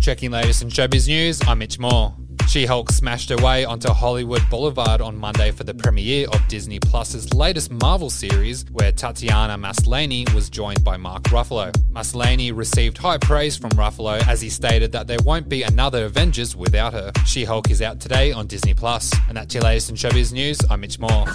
Checking latest in showbiz news, I'm Mitch Moore. She Hulk smashed her way onto Hollywood Boulevard on Monday for the premiere of Disney Plus's latest Marvel series, where Tatiana Maslany was joined by Mark Ruffalo. Maslany received high praise from Ruffalo as he stated that there won't be another Avengers without her. She Hulk is out today on Disney Plus. Plus, and that's your latest in showbiz news. I'm Mitch Moore.